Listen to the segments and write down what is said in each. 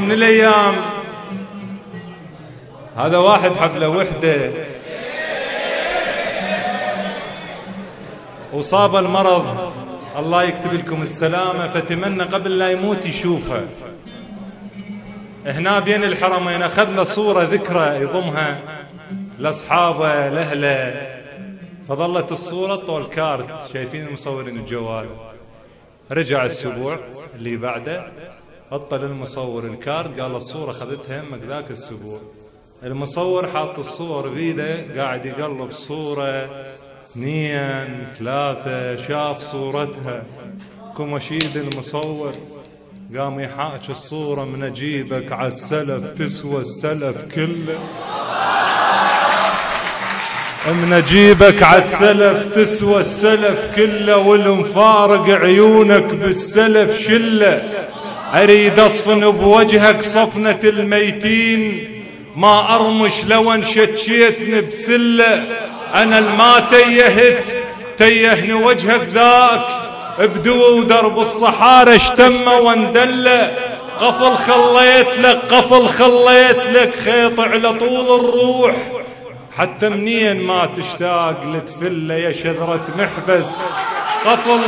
من الأيام. هذا واحد حفله وحدة. وصاب المرض. الله يكتب لكم السلامة. فتمنى قبل لا يموت يشوفها. هنا بين الحرمين أخذ له صورة ذكرى يضمها لأصحابه لأهله. فظلت الصورة طول كارت شايفين المصورين الجوال. رجع الأسبوع اللي بعده. بطل المصور الكارت قال الصورة خذتها يمك ذاك الأسبوع. المصور حاط الصور بيده قاعد يقلب صورة اثنين ثلاثة شاف صورتها. كمشيد المصور؟ قام يحاكي الصورة من أجيبك على السلف تسوى السلف كله. من أجيبك على السلف تسوى السلف كله والمفارق عيونك بالسلف شلة. أريد أصفن بوجهك صفنة الميتين ما أرمش لو انشتشيتني بسلة أنا الما تيهت تيهني وجهك ذاك بدو ودرب الصحارى اشتم واندل. قفل خليت لك قفل خليت لك خيط على طول الروح. حتى منين ما تشتاق لتفله يا شذرة محبس. قفل.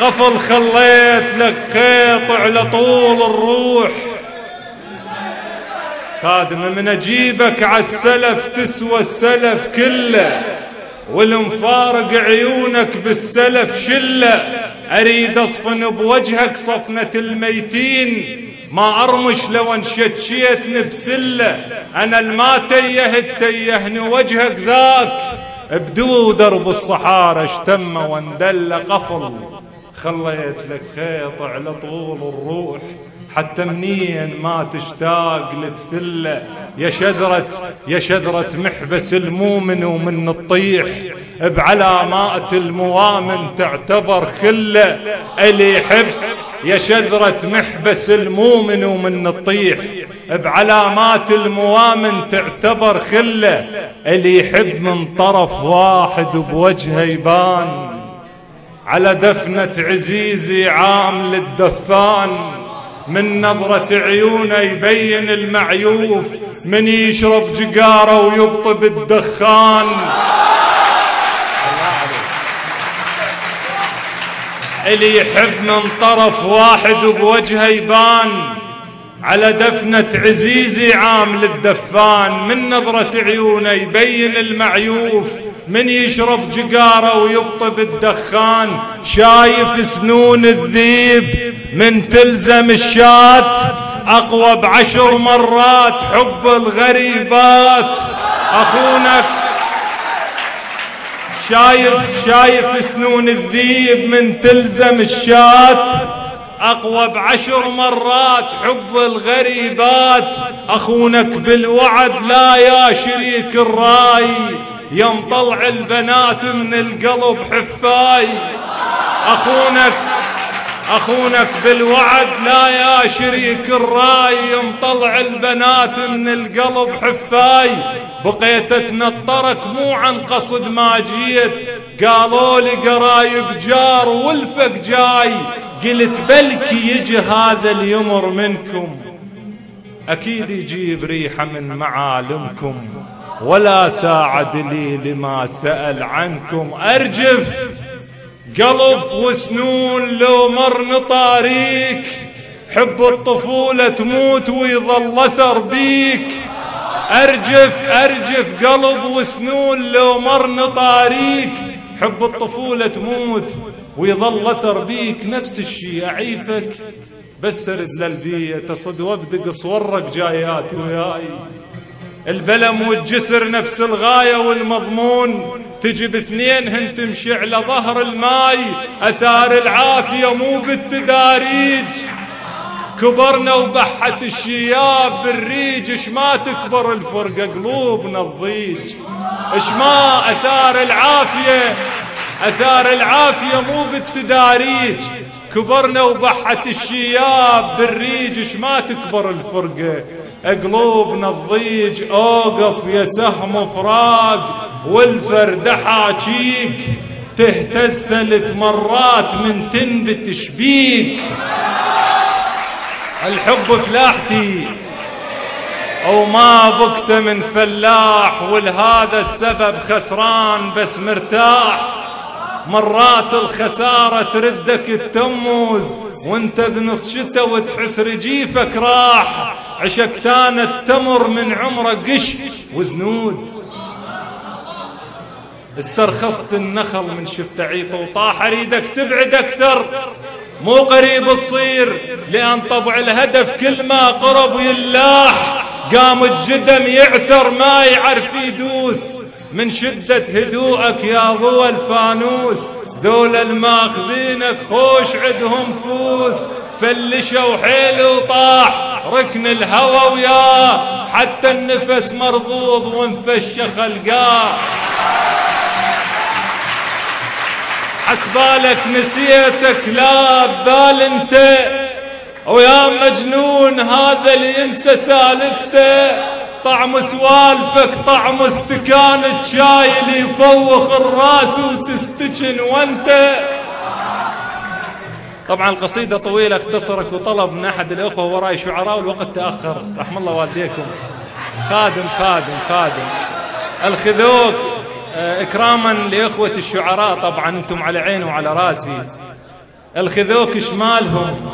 قفل خليت لك خيط على طول الروح. خادمة من أجيبك عالسلف تسوى السلف كله والمفارق عيونك بالسلف شلة. أريد أصفن بوجهك صفنة الميتين ما أرمش لو انشتشيتني بسلة. أنا الما تيهت تيهني وجهك ذاك. بدو درب الصحارى اشتم واندل قفل. خليت لك خيط على طول الروح. حتى منين ما تشتاق لتفله. يا شذرة يا شذرة محبس المؤمن ومن الطيح. بعلامات الموامن تعتبر خلة. اللي يحب يا شذرة محبس المؤمن ومن الطيح. بعلامات الموامن تعتبر خلة. اللي يحب من طرف واحد بوجهه يبان. على دفنة عزيزي عام للدفان من نظرة عيونه يبين المعيوف من يشرب جقارة ويبطب الدخان اللي يحب من طرف واحد بوجهه يبان على دفنة عزيزي عام للدفان من نظرة عيونه يبين المعيوف من يشرب جقارة ويبطب الدخان شايف سنون الذيب من تلزم الشات أقوى بعشر مرات حب الغريبات. أخونك شايف شايف سنون الذيب من تلزم الشات أقوى بعشر مرات حب الغريبات. أخونك بالوعد لا يا شريك الراي. ينطلع البنات من القلب حفاي. أخونك أخونك بالوعد لا يا شريك الراي. ينطلع البنات من القلب حفاي. بقيت اتنطرك مو عن قصد ما جيت. قالوا لي قرايب جار والفك جاي. قلت بلكي يجي هذا اليمر منكم. أكيد يجيب ريحة من معالمكم. ولا ساعد لي لما سأل عنكم. أرجف قلب وسنون لو مر نطاريك حب الطفولة تموت ويظل أثر بيك. أرجف أرجف قلب وسنون لو مر نطاريك حب الطفولة تموت ويظل أثر بيك. نفس الشي أعيفك بس أرد للبية تصد وابدق صورك جايات وياي. البلم والجسر نفس الغاية والمضمون. تجي باثنين هن تمشي على ظهر الماي. أثار العافية مو بالتداريج. كبرنا وبحت الشياب بالريج. اش ما تكبر الفرقة قلوبنا الضيج اش ما أثار العافية. أثار العافية مو بالتداريج. كبرنا وبحت الشياب بالريج. اش ما تكبر الفرقة. قلوبنا الضيج أوقف يا سهم فراق والفرد حاجيك. تهتز ثلاث مرات من تنبت شبيك الحب فلاحتي. وما بكت من فلاح ولهذا السبب خسران بس مرتاح. مرات الخسارة تردك التموز وانت بنص شتا وتحس رجيفك راح. عشقتان التمر من عمرك قش وزنود. استرخصت النخل من شفت عيط وطاح أريدك تبعد أكثر. مو قريب تصير لأن طبع الهدف كل ما قرب يلاح. قام الجدم يعثر ما يعرف يدوس. من شدة هدوءك يا ضوى الفانوس. ذول الماخذينك خوش عدهم فوس. فلشوا حيل وطاح ركن الهوى وياه حتى النفس مرضوض وانفش خلقاه حسبالك نسيتك لا بال انت. ويا مجنون هذا اللي ينسى سالفته. طعم سوالفك طعم استكان الشاي اللي يفوخ الراس وتستجن وانت. طبعا القصيدة طويلة اختصرك وطلب من أحد الأخوة وراي شعراء والوقت تأخر. رحم الله والديكم. خادم خادم خادم. الخذوك آه، إكراما لإخوة الشعراء. طبعا أنتم على عيني وعلى رأسي. الخذوك شمالهم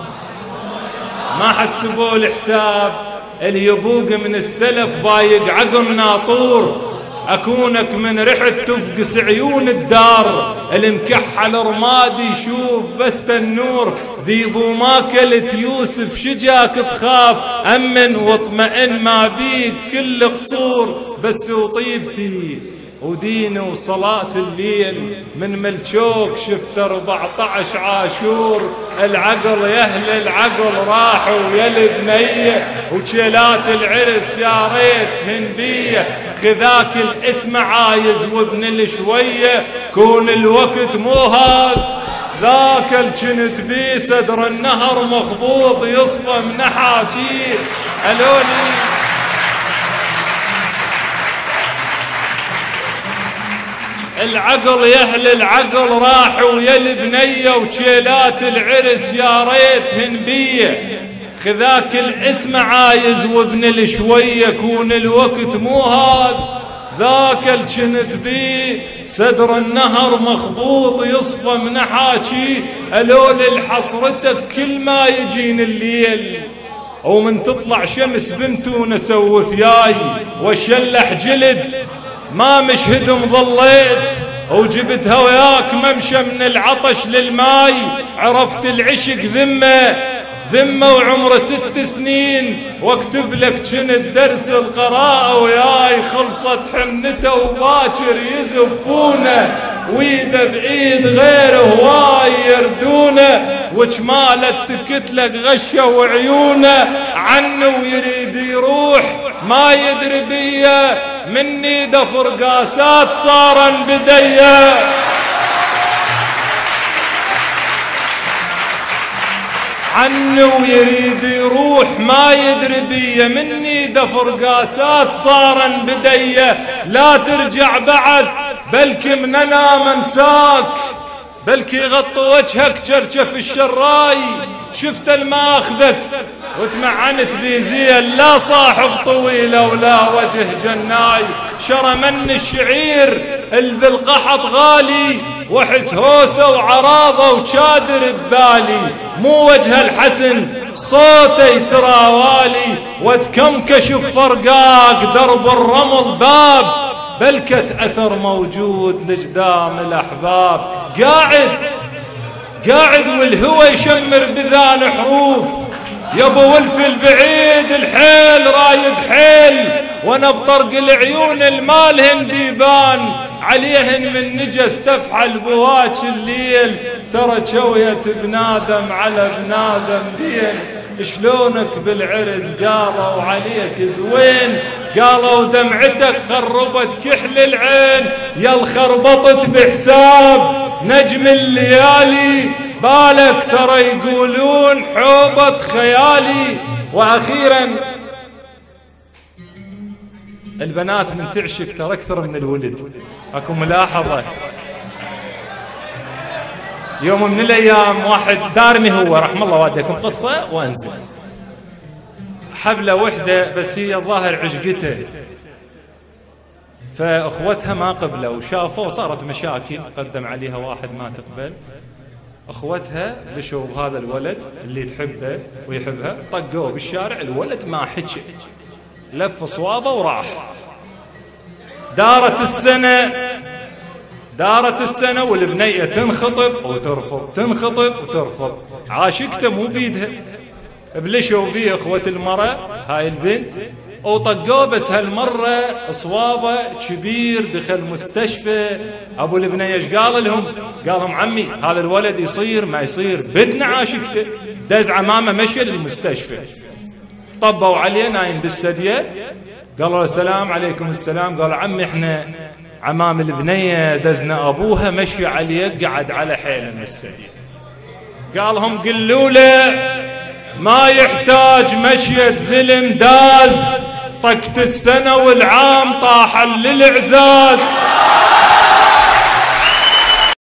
ما حسبوا الحساب. اللي يبوق من السلف بايق عقم ناطور أكونك من ريحة تفقس عيون الدار المكحل رمادي يشوف بس النور. ذيبو ماكلت يوسف شجاك تخاف أمن واطمئن ما بيك كل قصور. بس وطيبتي ودين وصلاة الليل من ملشوك شفت 14 عاشور العقل يا أهل العقل راحوا يا البنية وشيلات العرس يا ريت هنبية خذاك الاسم عايز وابن الشوية كون الوقت مو هذا ذاك الجنت بي صدر النهر مخبوط يصفى من حاشير الولي العقل يا أهل العقل راحوا يا البنية وشيلات العرس يا ريتهن بيه خذاك الاسم عايز وابن الشويه كون الوقت مو هذا ذاك الجنت بي صدر النهر مخبوط يصفى من حاكي. ألول الحصرتك كل ما يجين الليل. ومن تطلع شمس بنتو نسوف ياي. وشلح جلد ما مشهد ظليت وجبتها وياك ممشى من العطش للماي عرفت العشق ذمة ذمة وعمره ست سنين. واكتب لك كنت درس القراءة وياي خلصت حنته وباكر يزفونه. ويده بعيد غير هواي يردونه. وجمالت تكتلك غشة وعيونه. عنه ويريد يروح ما يدري بيه. مني دفر قاسات صارا بدية. عنه ويريد يروح ما يدري بي مني دفر قاسات صارا بدية. لا ترجع بعد بلكي من أنا منساك بلكي غطى وجهك شرشف الشراي. شفت الماخذك وتمعنت بيزيل لا صاحب طويلة ولا وجه جناي. شرى من الشعير البالقحط غالي وحس هوسة وعراضة وشادر ببالي. مو وجه الحسن صوتي ترى والي. وتكمكش بفرقاق درب الرمل باب. بلكة أثر موجود لجدام الأحباب. قاعد قاعد والهوى يشمر بذان حروف يا ابو ولف البعيد الحيل رايد حيل وأنا بطرق العيون المالهن ديبان عليهن من نجس تفحل بواج الليل. ترى شوية بنادم على بنادم دين شلونك بالعرس قالوا عليك زوين؟ قالوا دمعتك خربت كحل العين يا خربطت بحساب. نجم الليالي بالك ترى يقولون حوبة خيالي. وأخيرا البنات من تعشق ترى أكثر من الولد. أكو ملاحظة. يوم من الأيام واحد دارني هو رحم الله والديكم قصة وأنزل. حبلة وحدة بس هي الظاهر عشقته. فأخوتها ما قبلوا وشافوا صارت مشاكل قدم عليها واحد ما تقبل. أخوتها لشوا بهذا الولد اللي تحبه ويحبها طقوه بالشارع الولد ما حكي لف صوابه وراح. دارت السنة دارت السنة والبنية تنخطب وترفض تنخطب وترفض. عاشقته مو بيدها. بلشوا بيه إخوة المرأة هاي البنت وطقوه بس هالمرة إصوابة كبير دخل مستشفى. أبو البنية إيش قال لهم؟ قال لهم عمي هذا الولد يصير ما يصير بدنا عاشقته. دز عمامه مشي للمستشفى. طبوا عليه نايم بالسدية قالوا السلام عليكم السلام. قال عمي إحنا عمام البنية دزنا أبوها مشي عليه قعد على حيله من السدية قالهم قلوا له ما يحتاج مشية زلم داز. طقت السنة والعام طاح للعزاز.